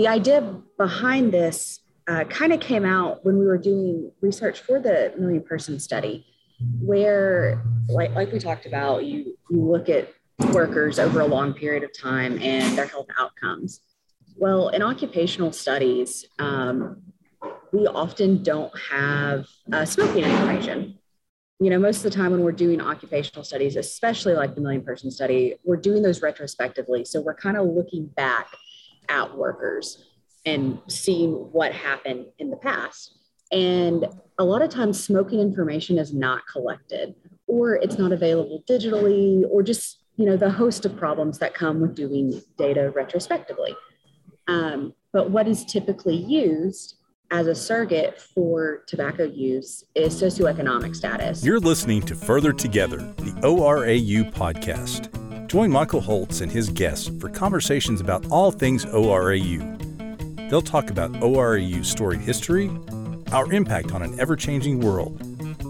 the idea behind this uh, kind of came out when we were doing research for the million person study, where, like, like we talked about, you, you look at workers over a long period of time and their health outcomes. Well, in occupational studies, um, we often don't have uh, smoking information. You know, most of the time when we're doing occupational studies, especially like the million person study, we're doing those retrospectively. So we're kind of looking back at workers and seeing what happened in the past. And a lot of times, smoking information is not collected, or it's not available digitally, or just you know the host of problems that come with doing data retrospectively. Um, but what is typically used as a surrogate for tobacco use is socioeconomic status. You're listening to Further Together, the ORAU podcast. Join Michael Holtz and his guests for conversations about all things ORAU. They'll talk about ORAU's storied history, our impact on an ever changing world,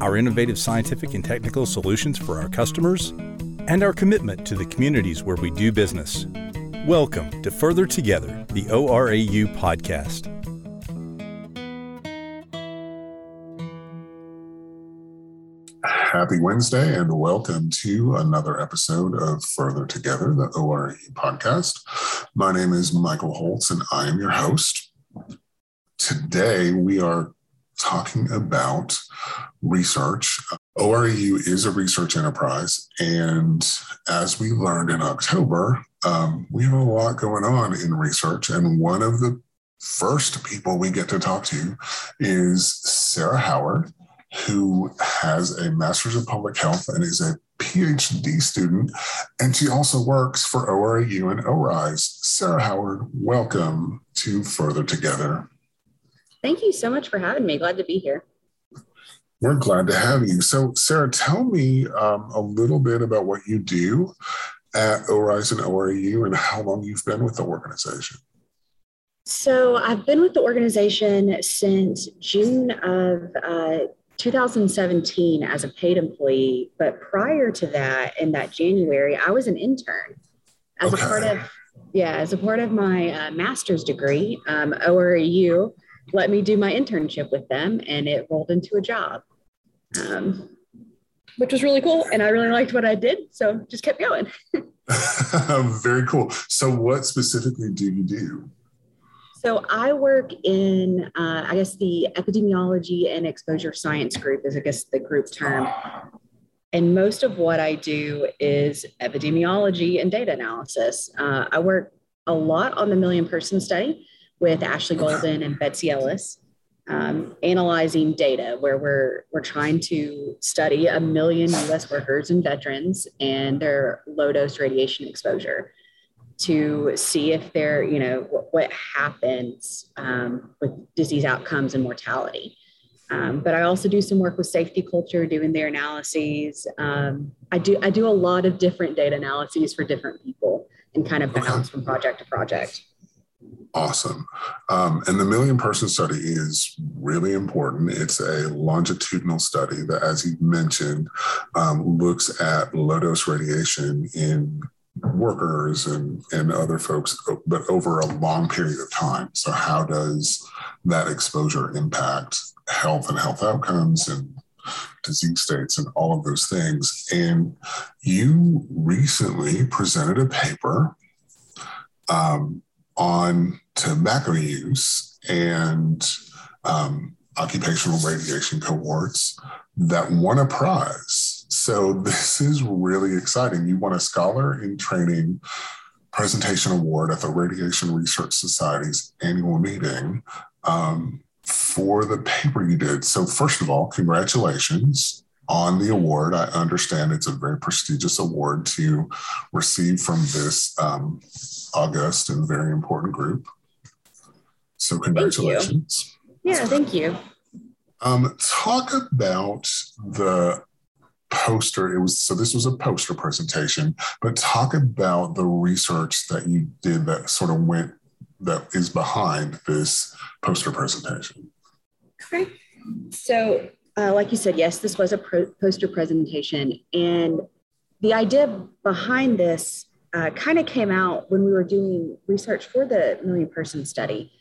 our innovative scientific and technical solutions for our customers, and our commitment to the communities where we do business. Welcome to Further Together, the ORAU podcast. Happy Wednesday and welcome to another episode of Further Together, the ORAU podcast. My name is Michael Holtz and I am your host. Today we are talking about research. ORAU is a research enterprise, and as we learned in October, um, we have a lot going on in research. And one of the first people we get to talk to is Sara Howard who has a master's of public health and is a PhD student. And she also works for ORAU and ORISE. Sara Howard, welcome to Further Together. Thank you so much for having me. Glad to be here. We're glad to have you. So, Sara, tell me um, a little bit about what you do at ORISE and ORAU and how long you've been with the organization. So, I've been with the organization since June of uh, 2017 as a paid employee, but prior to that, in that January, I was an intern as okay. a part of yeah as a part of my uh, master's degree. Um, ORAU let me do my internship with them, and it rolled into a job, um, which was really cool, and I really liked what I did, so just kept going. Very cool. So, what specifically do you do? So I work in, uh, I guess, the epidemiology and exposure science group is, I guess, the group term. And most of what I do is epidemiology and data analysis. Uh, I work a lot on the million person study with Ashley Golden and Betsy Ellis, um, analyzing data where we're, we're trying to study a million US workers and veterans and their low dose radiation exposure to see if there, you know, what, what happens um, with disease outcomes and mortality. Um, but I also do some work with safety culture, doing their analyses. Um, I do I do a lot of different data analyses for different people, and kind of bounce okay. from project to project. Awesome. Um, and the million person study is really important. It's a longitudinal study that, as you mentioned, um, looks at low dose radiation in workers and, and other folks, but over a long period of time. So, how does that exposure impact health and health outcomes and disease states and all of those things? And you recently presented a paper um, on tobacco use and um, occupational radiation cohorts that won a prize so this is really exciting. You won a Scholar in Training Presentation Award at the Radiation Research Society's annual meeting um, for the paper you did. So first of all, congratulations on the award. I understand it's a very prestigious award to receive from this um, august and very important group. So congratulations. Thank yeah, thank you. Um, talk about the poster. It was so this was a poster presentation, but talk about the research that you did that sort of went that is behind this poster presentation. Okay. So, uh, like you said, yes, this was a pro- poster presentation. And the idea behind this uh, kind of came out when we were doing research for the million person study,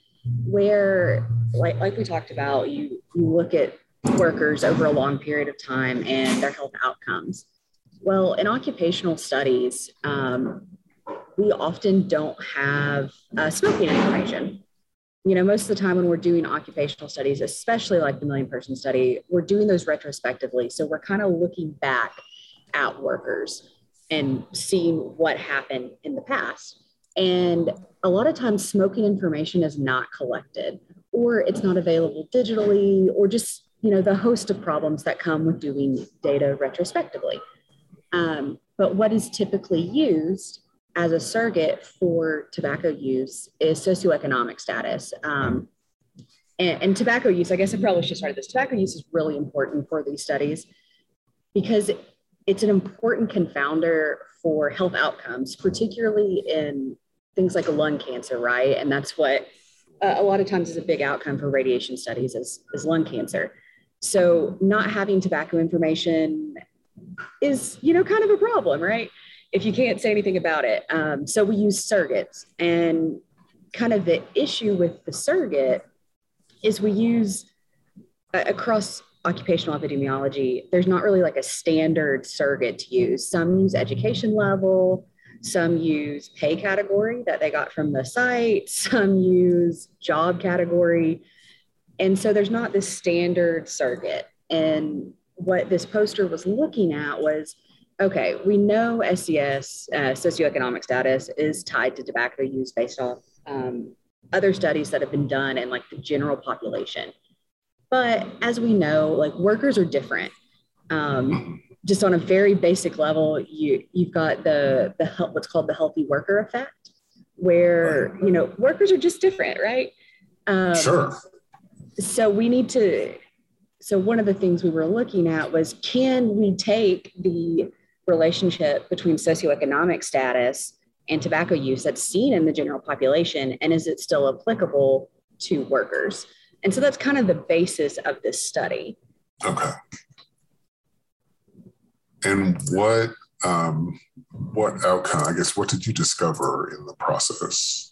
where, like, like we talked about, you, you look at workers over a long period of time and their health outcomes. Well, in occupational studies, um, we often don't have uh, smoking information. You know, most of the time when we're doing occupational studies, especially like the million person study, we're doing those retrospectively. So we're kind of looking back at workers and seeing what happened in the past. And a lot of times, smoking information is not collected, or it's not available digitally, or just you know the host of problems that come with doing data retrospectively. Um, but what is typically used as a surrogate for tobacco use is socioeconomic status. Um, and, and, tobacco use, I guess I probably should start this. Tobacco use is really important for these studies because it's an important confounder for health outcomes, particularly in things like lung cancer, right? And that's what uh, a lot of times is a big outcome for radiation studies is, is lung cancer. So not having tobacco information is, you know, kind of a problem, right? If you can't say anything about it. Um, so we use surrogates and kind of the issue with the surrogate is we use uh, across occupational epidemiology, there's not really like a standard surrogate to use. Some use education level, some use pay category that they got from the site, some use job category. And so there's not this standard surrogate. And what this poster was looking at was okay, we know SES, uh, socioeconomic status, is tied to tobacco use based off um, other studies that have been done in like the general population. But as we know, like workers are different. Um, just on a very basic level, you you've got the the help, what's called the healthy worker effect, where you know workers are just different, right? Um, sure. So we need to. So one of the things we were looking at was can we take the relationship between socioeconomic status and tobacco use that's seen in the general population, and is it still applicable to workers? And so that's kind of the basis of this study. Okay. And what um, what outcome? I guess what did you discover in the process?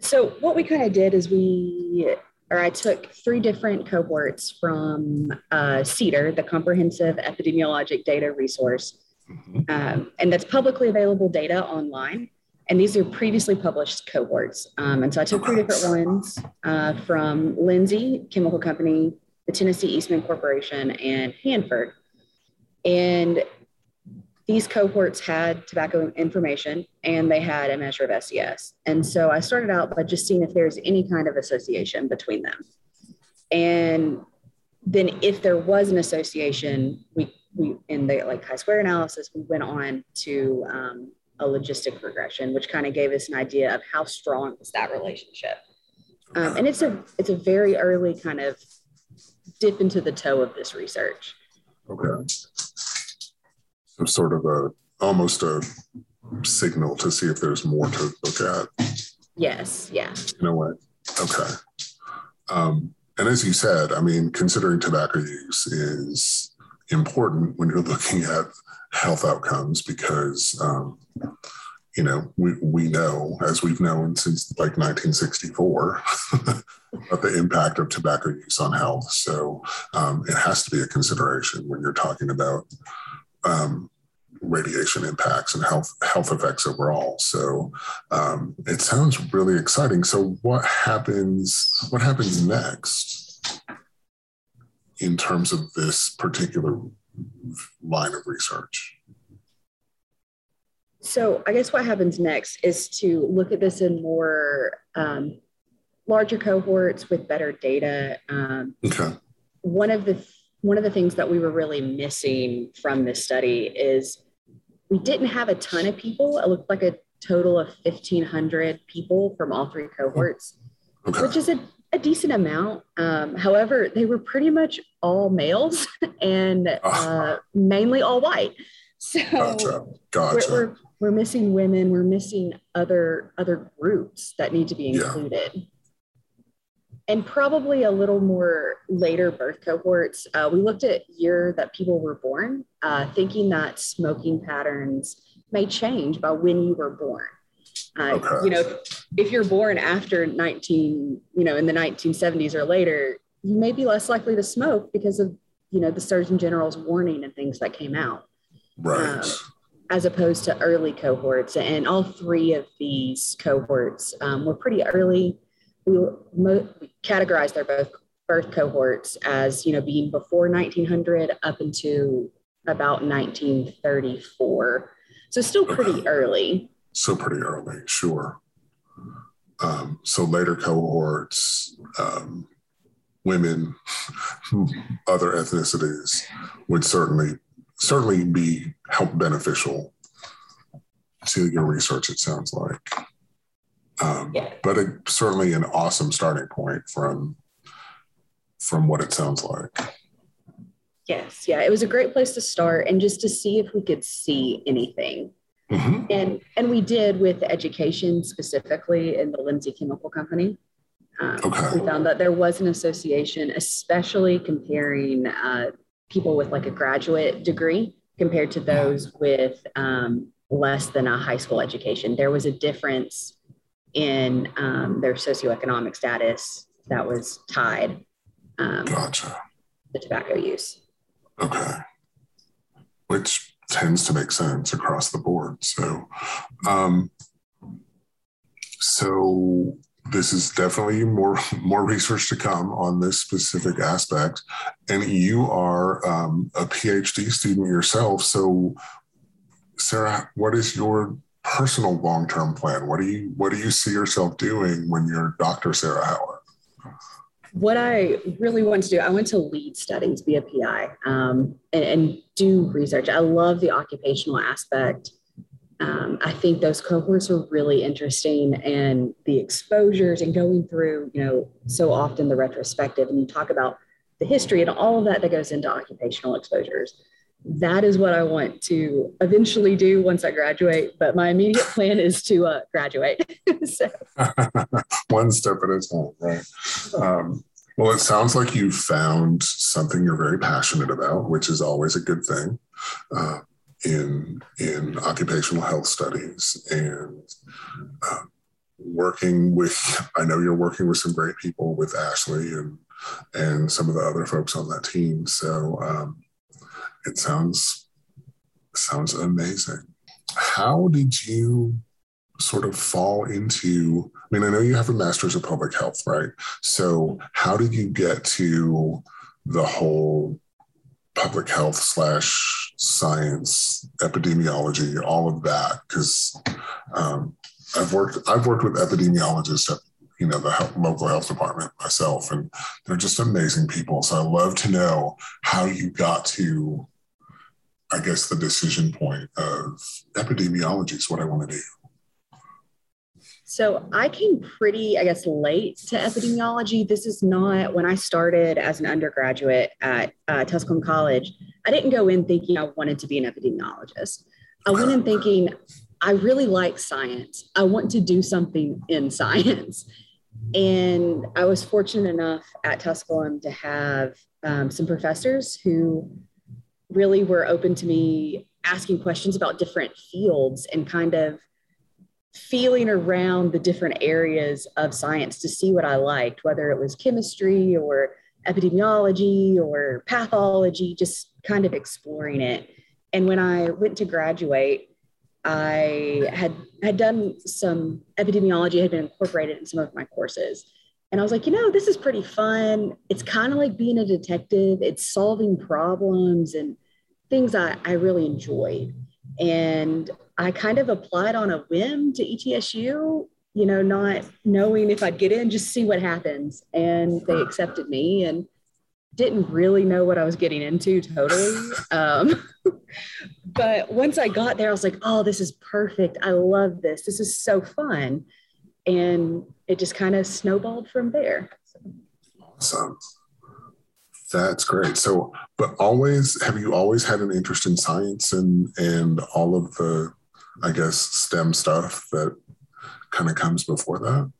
So what we kind of did is we, or I took three different cohorts from uh, CEDAR, the Comprehensive Epidemiologic Data Resource, mm-hmm. um, and that's publicly available data online. And these are previously published cohorts. Um, and so I took three different ones uh, from Lindsay Chemical Company, the Tennessee Eastman Corporation, and Hanford. And these cohorts had tobacco information and they had a measure of SES. And so I started out by just seeing if there's any kind of association between them. And then if there was an association, we, we in the like chi-square analysis, we went on to um, a logistic regression, which kind of gave us an idea of how strong is that relationship. Um, and it's a it's a very early kind of dip into the toe of this research. Okay. So sort of a almost a signal to see if there's more to look at. Yes. Yeah. You know what? Okay. Um, and as you said, I mean, considering tobacco use is important when you're looking at health outcomes because um, you know we, we know as we've known since like 1964 about the impact of tobacco use on health so um, it has to be a consideration when you're talking about um, radiation impacts and health health effects overall so um, it sounds really exciting so what happens what happens next in terms of this particular line of research? So, I guess what happens next is to look at this in more um, larger cohorts with better data. Um, okay. One of the one of the things that we were really missing from this study is we didn't have a ton of people. It looked like a total of 1,500 people from all three cohorts, okay. which is a a decent amount. Um, however, they were pretty much all males and uh, mainly all white. So gotcha. Gotcha. We're, we're, we're, missing women. We're missing other other groups that need to be included. Yeah. And probably a little more later birth cohorts. Uh, we looked at year that people were born, uh, thinking that smoking patterns may change by when you were born. Uh, Okay. You know, if you're born after 19, you know, in the 1970s or later, you may be less likely to smoke because of, you know, the Surgeon General's warning and things that came out Right. Um, as opposed to early cohorts. And all three of these cohorts um, were pretty early. We, mo- we categorized their both birth cohorts as you know being before 1900 up into about 1934. So still pretty early. so pretty early, sure. Um, so later cohorts, um, women, other ethnicities would certainly certainly be help beneficial to your research. It sounds like, um, Yeah. but it, certainly an awesome starting point from from what it sounds like. Yes, yeah, it was a great place to start and just to see if we could see anything. Mhm. And and we did with education specifically in the Lindsay Chemical Company. Um, Okay. We found that there was an association, especially comparing uh, people with like a graduate degree compared to those with um, less than a high school education. There was a difference in um, their socioeconomic status that was tied um, Gotcha. to tobacco use. Okay. Which tends to make sense across the board. So, um, so this is definitely more more research to come on this specific aspect, and you are um, a PhD student yourself. So, Sara, what is your personal long term plan? What do you what do you see yourself doing when you're Dr. Sara Howard? what I really want to do, I want to lead studies, be a PI, um, and, and do research. I love the occupational aspect. Um, I think those cohorts are really interesting and the exposures and going through, you know, so often the retrospective and you talk about the history and all of that that goes into occupational exposures. That is what I want to eventually do once I graduate. But my immediate plan is to uh, graduate. One step at a time, right? Um, well, it sounds like you found something you're very passionate about, which is always a good thing uh, in in occupational health studies and uh, working with. I know you're working with some great people with Ashley and and some of the other folks on that team. So um, it sounds sounds amazing. How did you sort of fall into i mean i know you have a master's of public health right so how did you get to the whole public health slash science epidemiology all of that because um, i've worked i've worked with epidemiologists at you know the health, local health department myself and they're just amazing people so i love to know how you got to i guess the decision point of epidemiology is what i want to do So I came pretty, I guess, late to epidemiology. This is not when I started as an undergraduate at uh, Tusculum College. I didn't go in thinking I wanted to be an epidemiologist. I went in thinking I really like science. I want to do something in science. And I was fortunate enough at Tusculum to have um, some professors who really were open to me asking questions about different fields and kind of feeling around the different areas of science to see what I liked, whether it was chemistry or epidemiology or pathology, just kind of exploring it. And when I went to graduate, I had had done some epidemiology, had been incorporated in some of my courses. And I was like, you know, this is pretty fun. It's kind of like being a detective, it's solving problems and things I, I really enjoyed. And I kind of applied on a whim to ETSU, you know, not knowing if I'd get in, just see what happens. And they accepted me and didn't really know what I was getting into totally. Um, but once I got there, I was like, oh, this is perfect. I love this. This is so fun. And it just kind of snowballed from there. So. Awesome. That's great. So, but always have you always had an interest in science and and all of the, I guess, STEM stuff that kind of comes before that?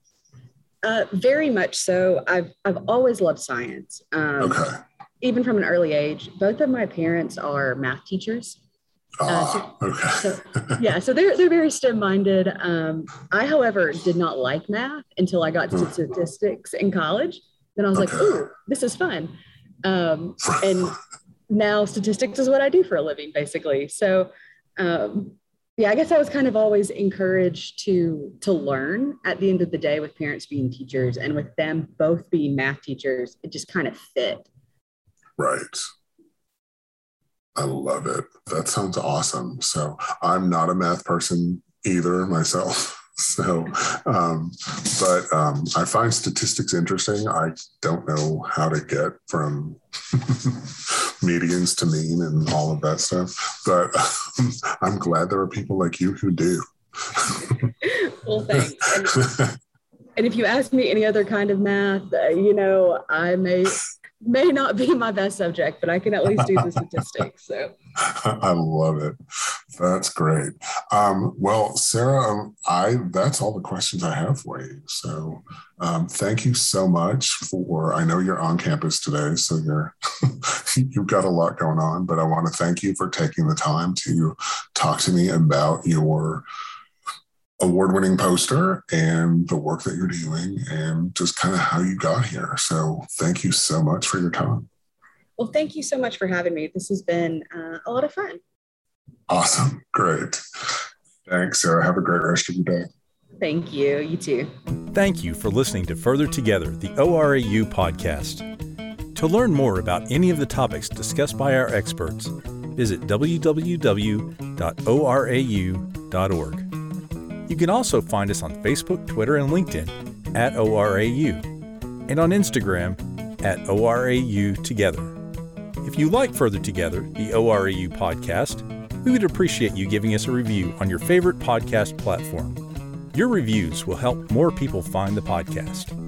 Uh, very much so. I've I've always loved science. Um, Okay. Even from an early age, both of my parents are math teachers, Ah, uh, so, okay. so, yeah, so they're they're very STEM minded. Um, I, however, did not like math until I got to hmm. statistics in college. Then I was okay. like, "Ooh, this is fun," um, and now statistics is what I do for a living, basically. So, um, yeah, I guess I was kind of always encouraged to to learn. At the end of the day, with parents being teachers and with them both being math teachers, it just kind of fit. Right. I love it. That sounds awesome. So I'm not a math person either myself. So, um, but um, I find statistics interesting. I don't know how to get from medians to mean and all of that stuff, but um, I'm glad there are people like you who do. well, thanks. And, and, if you ask me any other kind of math, uh, you know, I may may not be my best subject, but I can at least do the statistics. So I love it. That's great. Um, well, Sara, um, I that's all the questions I have for you. So um, thank you so much for. I know you're on campus today, so you're you've got a lot going on, but I want to thank you for taking the time to talk to me about your award winning poster and the work that you're doing and just kind of how you got here. So thank you so much for your time. Well, thank you so much for having me. This has been uh, a lot of fun. Awesome. Great. Thanks, Sara. Have a great rest of your day. Thank you. You too. Thank you for listening to Further Together, the ORAU podcast. To learn more about any of the topics discussed by our experts, visit www.orau.org. You can also find us on Facebook, Twitter, and LinkedIn at ORAU, and on Instagram at ORAU Together. If you like Further Together, the ORAU podcast, we would appreciate you giving us a review on your favorite podcast platform. Your reviews will help more people find the podcast.